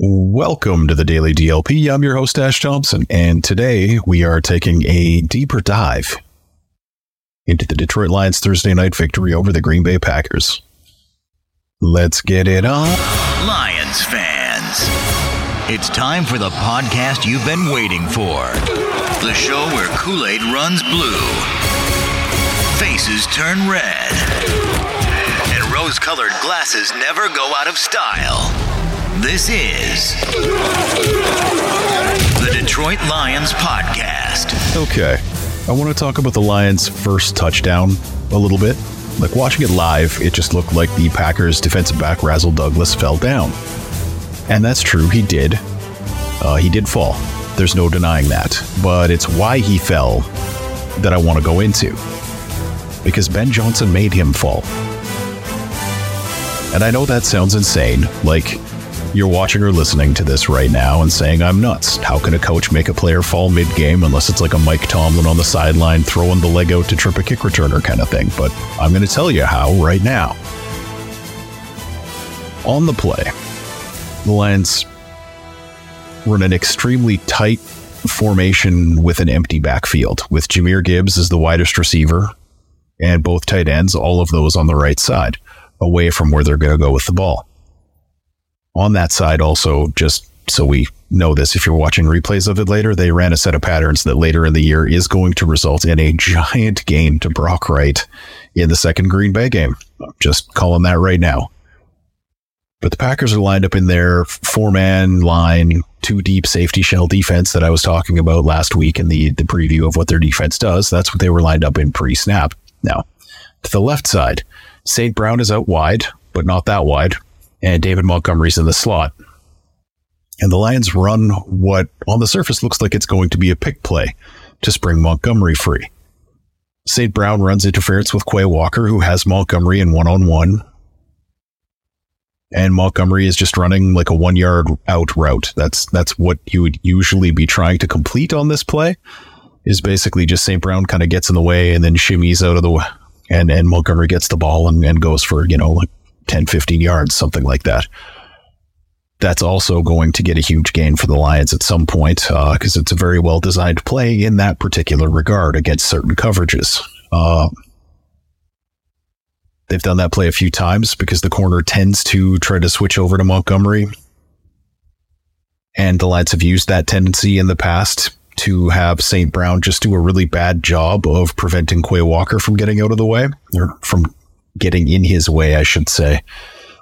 Welcome to the Daily DLP. I'm your host, Ash Thompson, and today we are taking a deeper dive into the Detroit Lions Thursday night victory over the Green Bay Packers. Let's get it on. Lions fans, it's time for the podcast you've been waiting for. The show where Kool Aid runs blue, faces turn red, and rose colored glasses never go out of style. This is the Detroit Lions Podcast. Okay, I want to talk about the Lions' first touchdown a little bit. Like watching it live, it just looked like the Packers' defensive back Rasul Douglas fell down. And that's true, he did. Uh, he did fall. There's no denying that. But it's why he fell that I want to go into. Because Ben Johnson made him fall. And I know that sounds insane. Like, you're watching or listening to this right now and saying, I'm nuts. How can a coach make a player fall mid game unless it's like a Mike Tomlin on the sideline throwing the leg out to trip a kick returner kind of thing? But I'm going to tell you how right now. On the play, the Lions run an extremely tight formation with an empty backfield, with Jahmyr Gibbs as the widest receiver and both tight ends, all of those on the right side, away from where they're going to go with the ball on that side also just so we know this if you're watching replays of it later they ran a set of patterns that later in the year is going to result in a giant game to brock wright in the second green bay game. I'm just calling that right now. But the packers are lined up in their four man line two deep safety shell defense that i was talking about last week in the, the preview of what their defense does. That's what they were lined up in pre-snap. Now to the left side st brown is out wide but not that wide and David Montgomery's in the slot. And the Lions run what on the surface looks like it's going to be a pick play to spring Montgomery free. St. Brown runs interference with Quay Walker, who has Montgomery in one on one. And Montgomery is just running like a one yard out route. That's that's what you would usually be trying to complete on this play. Is basically just St. Brown kind of gets in the way and then shimmies out of the way and, and Montgomery gets the ball and, and goes for, you know, like 10, 15 yards, something like that. That's also going to get a huge gain for the Lions at some point because uh, it's a very well designed play in that particular regard against certain coverages. Uh, they've done that play a few times because the corner tends to try to switch over to Montgomery. And the Lions have used that tendency in the past to have St. Brown just do a really bad job of preventing Quay Walker from getting out of the way or from getting in his way, I should say,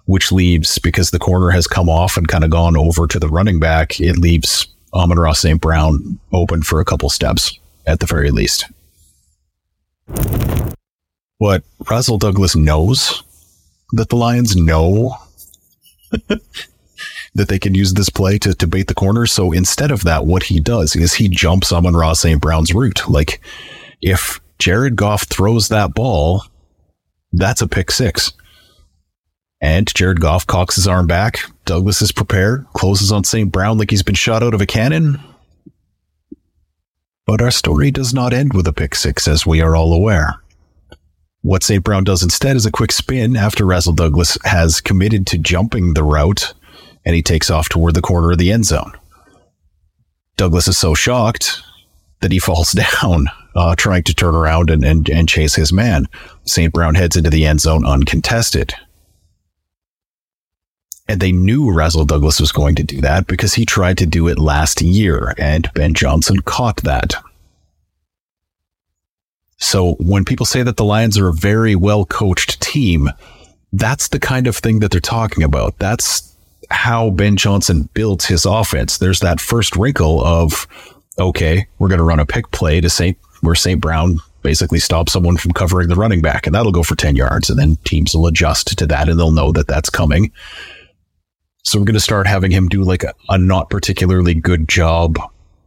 which leaves because the corner has come off and kind of gone over to the running back, it leaves Amon-Ra St. Brown open for a couple steps at the very least. What Rasul Douglas knows that the Lions know that they can use this play to, to bait the corner. So instead of that, what he does is he jumps Amon-Ra St. Brown's route. Like if Jared Goff throws that ball that's a pick six. And Jared Goff cocks his arm back. Douglas is prepared, closes on St. Brown like he's been shot out of a cannon. But our story does not end with a pick six, as we are all aware. What St. Brown does instead is a quick spin after Rasul Douglas has committed to jumping the route, and he takes off toward the corner of the end zone. Douglas is so shocked that he falls down uh, trying to turn around and, and, and chase his man. St. Brown heads into the end zone uncontested. And they knew Rasul Douglas was going to do that because he tried to do it last year, and Ben Johnson caught that. So when people say that the Lions are a very well coached team, that's the kind of thing that they're talking about. That's how Ben Johnson built his offense. There's that first wrinkle of, okay, we're going to run a pick play to St where St. Brown basically stops someone from covering the running back, and that'll go for 10 yards. And then teams will adjust to that and they'll know that that's coming. So we're going to start having him do like a, a, not particularly good job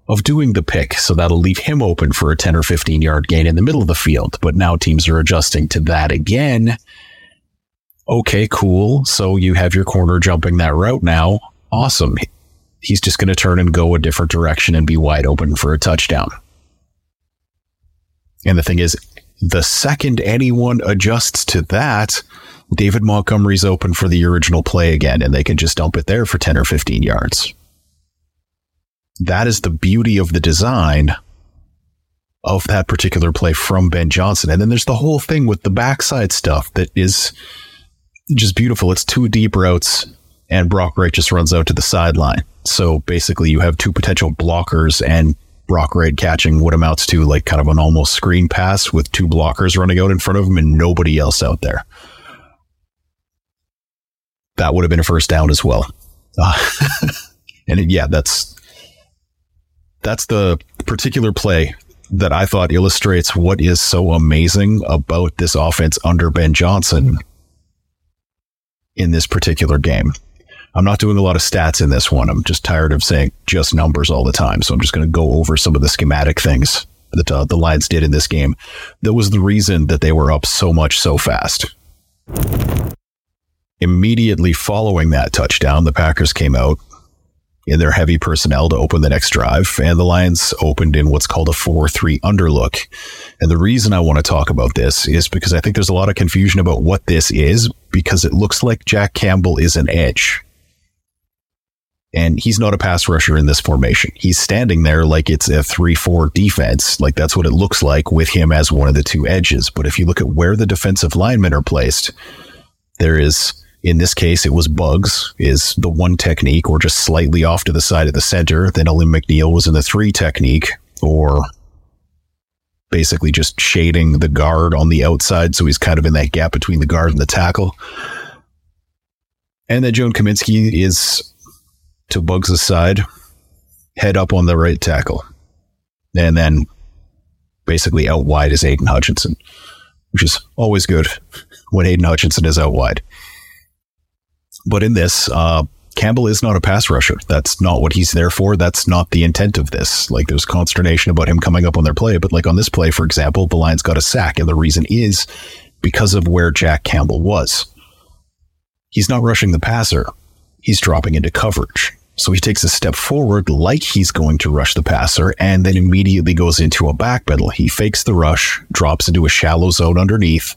of doing the pick. So that'll leave him open for a 10 or 15 yard gain in the middle of the field. But now teams are adjusting to that again. Okay, cool. So you have your corner jumping that route now. Awesome. He's just going to turn and go a different direction and be wide open for a touchdown. And the thing is, the second anyone adjusts to that, David Montgomery's open for the original play again, and they can just dump it there for 10 or 15 yards. That is the beauty of the design of that particular play from Ben Johnson. And then there's the whole thing with the backside stuff that is just beautiful. It's two deep routes, and Brock Wright just runs out to the sideline. So basically, you have two potential blockers, and Brock Wright catching what amounts to like kind of an almost screen pass with two blockers running out in front of him and nobody else out there. That would have been a first down as well. Uh, and it, yeah, that's that's the particular play that I thought illustrates what is so amazing about this offense under Ben Johnson in this particular game. I'm not doing a lot of stats in this one. I'm just tired of saying just numbers all the time. So I'm just going to go over some of the schematic things that uh, the Lions did in this game. That was the reason that they were up so much so fast. Immediately following that touchdown, the Packers came out in their heavy personnel to open the next drive, and the Lions opened in what's called a 4 3 underlook. And the reason I want to talk about this is because I think there's a lot of confusion about what this is, because it looks like Jack Campbell is an edge. And he's not a pass rusher in this formation. He's standing there like it's a 3 4 defense. Like that's what it looks like with him as one of the two edges. But if you look at where the defensive linemen are placed, there is in this case, it was Buggs is the one technique, or just slightly off to the side of the center. Then Alim McNeil was in the three technique, or basically just shading the guard on the outside, so he's kind of in that gap between the guard and the tackle. And then John Cominsky is to Buggs' side, head up on the right tackle. And then basically out wide is Aidan Hutchinson, which is always good when Aidan Hutchinson is out wide. But in this, uh, Campbell is not a pass rusher. That's not what he's there for. That's not the intent of this. Like there's consternation about him coming up on their play, but like on this play, for example, the Lions got a sack, and the reason is because of where Jack Campbell was. He's not rushing the passer. He's dropping into coverage. So he takes a step forward like he's going to rush the passer and then immediately goes into a backpedal. He fakes the rush, drops into a shallow zone underneath,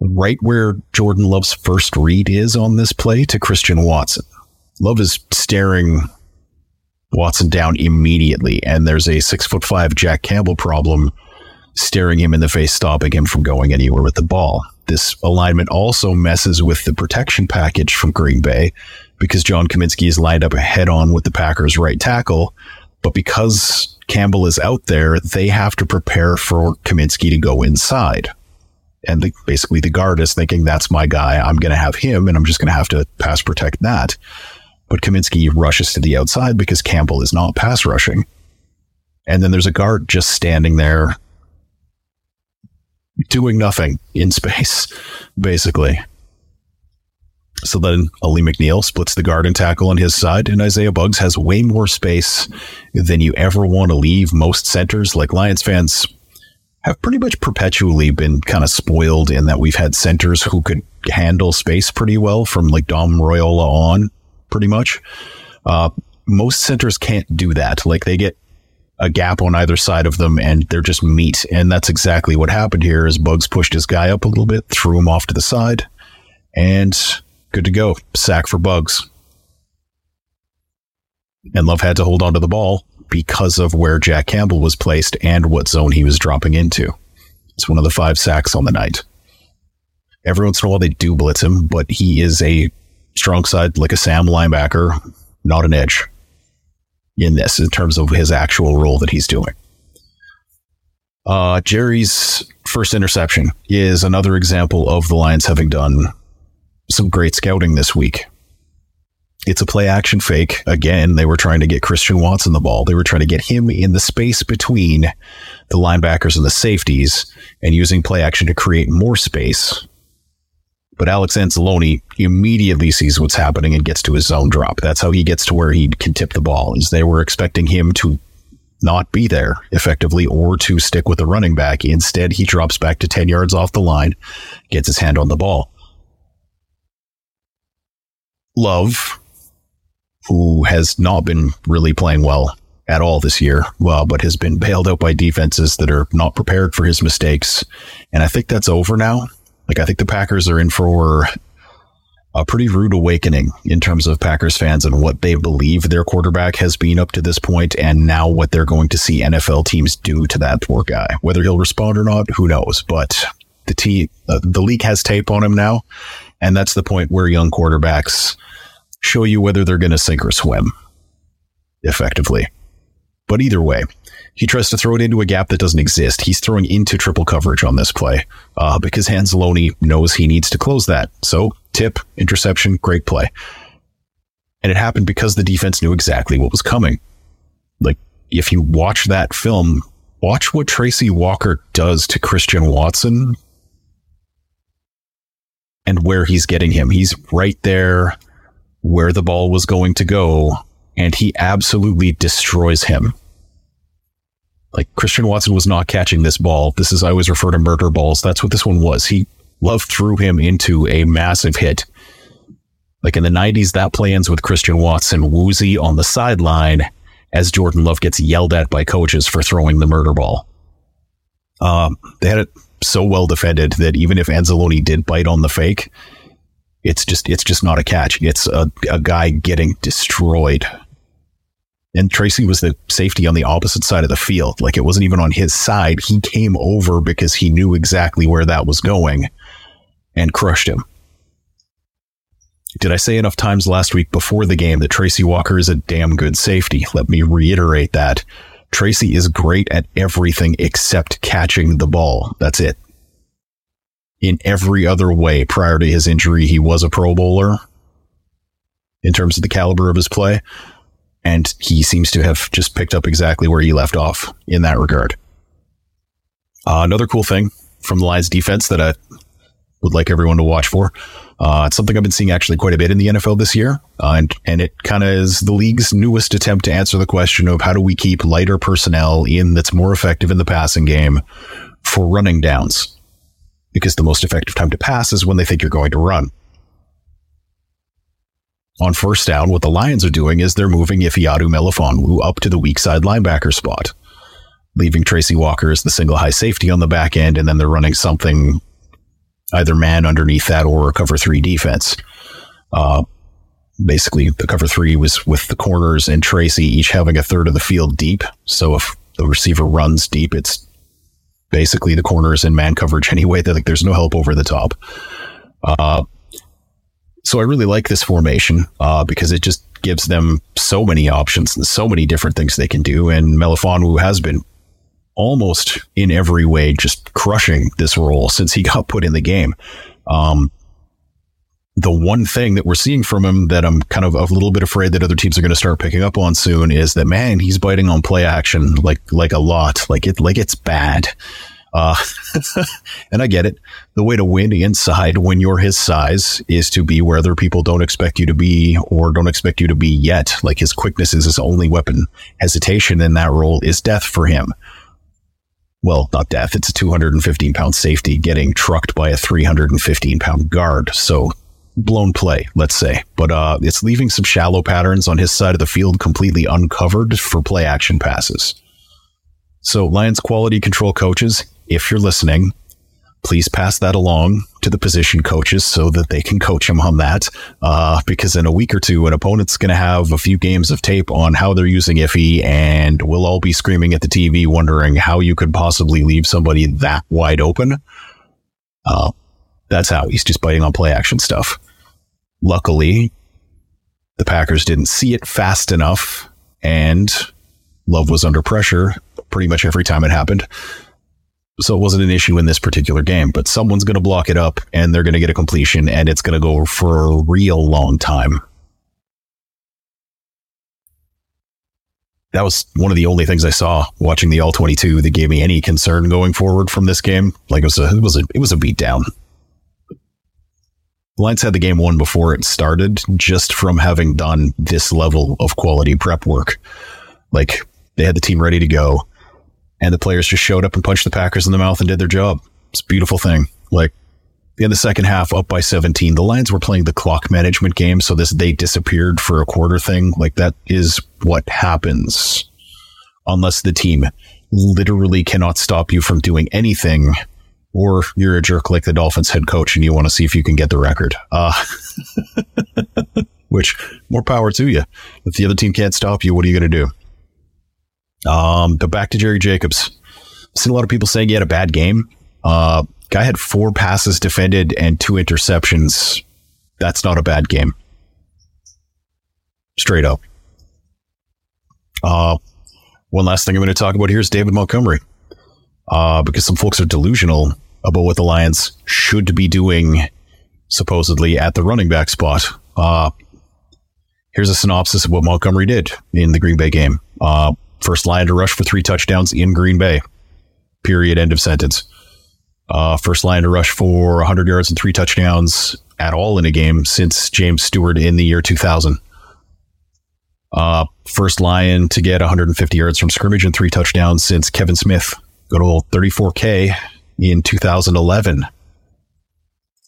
right where Jordan Love's first read is on this play to Christian Watson. Love is staring Watson down immediately, and there's a six foot five Jack Campbell problem staring him in the face, stopping him from going anywhere with the ball. This alignment also messes with the protection package from Green Bay because John Cominsky is lined up head on with the Packers right tackle. But because Campbell is out there, they have to prepare for Cominsky to go inside and the, basically the guard is thinking that's my guy. I'm going to have him, and I'm just going to have to pass protect that. But Cominsky rushes to the outside because Campbell is not pass rushing, and then there's a guard just standing there doing nothing in space, basically. So then Ali McNeil splits the guard and tackle on his side, and Isaiah Buggs has way more space than you ever want to leave most centers. Like Lions fans have pretty much perpetually been kind of spoiled in that we've had centers who could handle space pretty well from like Dom Raiola on, pretty much. Uh, most centers can't do that. Like they get a gap on either side of them and they're just meat. And that's exactly what happened here as Buggs pushed his guy up a little bit, threw him off to the side, and good to go. Sack for Buggs. And Love had to hold on to the ball because of where Jack Campbell was placed and what zone he was dropping into. It's one of the five sacks on the night. Every once in a while they do blitz him, but he is a strong side, like a Sam linebacker, not an edge in this in terms of his actual role that he's doing. Uh, Jerry's first interception is another example of the Lions having done some great scouting this week. It's a play action fake. Again, they were trying to get Christian Watson the ball. They were trying to get him in the space between the linebackers and the safeties and using play action to create more space. But Alex Anzalone immediately sees what's happening and gets to his zone drop. That's how he gets to where he can tip the ball. Is they were expecting him to not be there effectively or to stick with the running back. Instead, he drops back to 10 yards off the line, gets his hand on the ball. Love who has not been really playing well at all this year, well, but has been bailed out by defenses that are not prepared for his mistakes. And I think that's over now. Like I think the Packers are in for a pretty rude awakening in terms of Packers fans and what they believe their quarterback has been up to this point, and now what they're going to see NFL teams do to that poor guy. Whether he'll respond or not, who knows? But the team, uh, the league has tape on him now, and that's the point where young quarterbacks show you whether they're going to sink or swim effectively. But either way, he tries to throw it into a gap that doesn't exist. He's throwing into triple coverage on this play uh, because Anzalone knows he needs to close that. So tip, interception, great play. And it happened because the defense knew exactly what was coming. Like, if you watch that film, watch what Tracy Walker does to Christian Watson and where he's getting him. He's right there where the ball was going to go, and he absolutely destroys him. Like Christian Watson was not catching this ball. This is I always refer to murder balls. That's what this one was. He Love threw him into a massive hit. Like in the 90s, that play ends with Christian Watson woozy on the sideline as Jordan Love gets yelled at by coaches for throwing the murder ball. Um, they had it so well defended that even if Anzalone did bite on the fake, it's just it's just not a catch. It's a, a guy getting destroyed and Tracy was the safety on the opposite side of the field. Like it wasn't even on his side. He came over because he knew exactly where that was going and crushed him. Did I say enough times last week before the game that Tracy Walker is a damn good safety? Let me reiterate that. Tracy is great at everything except catching the ball. That's it. In every other way, prior to his injury, he was a Pro Bowler in terms of the caliber of his play and he seems to have just picked up exactly where he left off in that regard. Uh, another cool thing from the Lions defense that I would like everyone to watch for. Uh, it's something I've been seeing actually quite a bit in the NFL this year, uh, and and it kind of is the league's newest attempt to answer the question of how do we keep lighter personnel in that's more effective in the passing game for running downs, because the most effective time to pass is when they think you're going to run on first down, what the Lions are doing is they're moving Ifeatu Melifonwu up to the weak side linebacker spot, leaving Tracy Walker as the single high safety on the back end, and then they're running something either man underneath that or a cover three defense. Uh, basically, the cover three was with the corners and Tracy each having a third of the field deep. So if the receiver runs deep, it's basically the corners in man coverage anyway. That like there's no help over the top. Uh, so I really like this formation uh, because it just gives them so many options and so many different things they can do. And Melifonwu has been almost in every way just crushing this role since he got put in the game. Um, the one thing that we're seeing from him that I'm kind of a little bit afraid that other teams are going to start picking up on soon is that man, he's biting on play action like like a lot, like it like it's bad. Uh, and I get it. The way to win inside when you're his size is to be where other people don't expect you to be or don't expect you to be yet. Like his quickness is his only weapon. Hesitation in that role is death for him. Well, not death. It's a 215 pound safety getting trucked by a 315 pound guard. So blown play, let's say. But uh, it's leaving some shallow patterns on his side of the field completely uncovered for play action passes. So, Lions quality control coaches, if you're listening, please pass that along to the position coaches so that they can coach him on that. Uh, because in a week or two, an opponent's going to have a few games of tape on how they're using Iffy, and we'll all be screaming at the TV, wondering how you could possibly leave somebody that wide open. Uh, that's how he's just biting on play action stuff. Luckily, the Packers didn't see it fast enough, and Love was under pressure pretty much every time it happened so it wasn't an issue in this particular game. But someone's going to block it up, and they're going to get a completion, and it's going to go for a real long time. That was one of the only things I saw watching the All 22 that gave me any concern going forward from this game. Like it was a, it was a, it was a beatdown. Lions had the game won before it started, just from having done this level of quality prep work. Like they had the team ready to go and the players just showed up and punched the Packers in the mouth and did their job. It's a beautiful thing. Like in the second half, up by 17, the Lions were playing the clock management game, so this they disappeared for a quarter thing. Like that is what happens unless the team literally cannot stop you from doing anything or you're a jerk like the Dolphins head coach and you want to see if you can get the record. Uh, which more power to you. If the other team can't stop you, what are you going to do? Um, but back to Jerry Jacobs. I've seen a lot of people saying he had a bad game. Uh, guy had four passes defended and two interceptions. That's not a bad game. Straight up. Uh, one last thing I'm going to talk about here is David Montgomery. Uh, because some folks are delusional about what the Lions should be doing, supposedly at the running back spot. Uh, here's a synopsis of what Montgomery did in the Green Bay game. Uh, first Lion to rush for three touchdowns in Green Bay. Period. End of sentence. Uh, first Lion to rush for 100 yards and three touchdowns at all in a game since James Stewart in the year 2000. Uh, first Lion to get 150 yards from scrimmage and three touchdowns since Kevin Smith, good old 34K in 2011.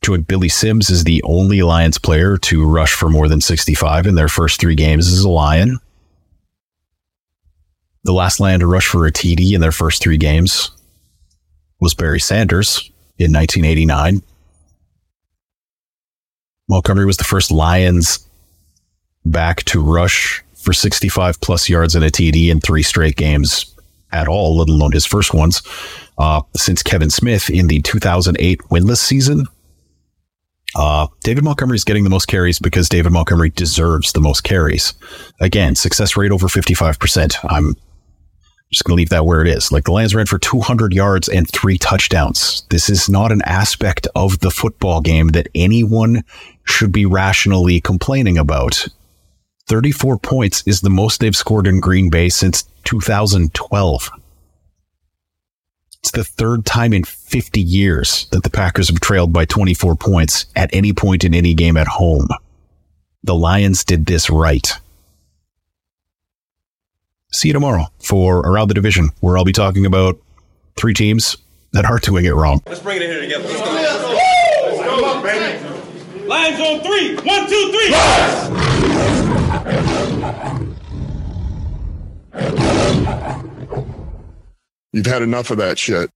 Joey Billy Sims is the only Lions player to rush for more than 65 in their first three games as a Lion. The last Lion to rush for a TD in their first three games was Barry Sanders in 1989. Montgomery was the first Lions back to rush for 65 plus yards and a TD in three straight games at all, let alone his first ones, uh, since Kevin Smith in the 2008 winless season. Uh, David Montgomery is getting the most carries because David Montgomery deserves the most carries. Again, success rate over 55%. I'm just going to leave that where it is. Like the Lions ran for 200 yards and three touchdowns. This is not an aspect of the football game that anyone should be rationally complaining about. 34 points is the most they've scored in Green Bay since 2012. It's the third time in 50 years that the Packers have trailed by 24 points at any point in any game at home. The Lions did this right. See you tomorrow for Around the Division, where I'll be talking about three teams that are doing it wrong. Let's bring it in here together. Let's go. Let's go, baby. Lions on three. One, two, three. You've had enough of that shit.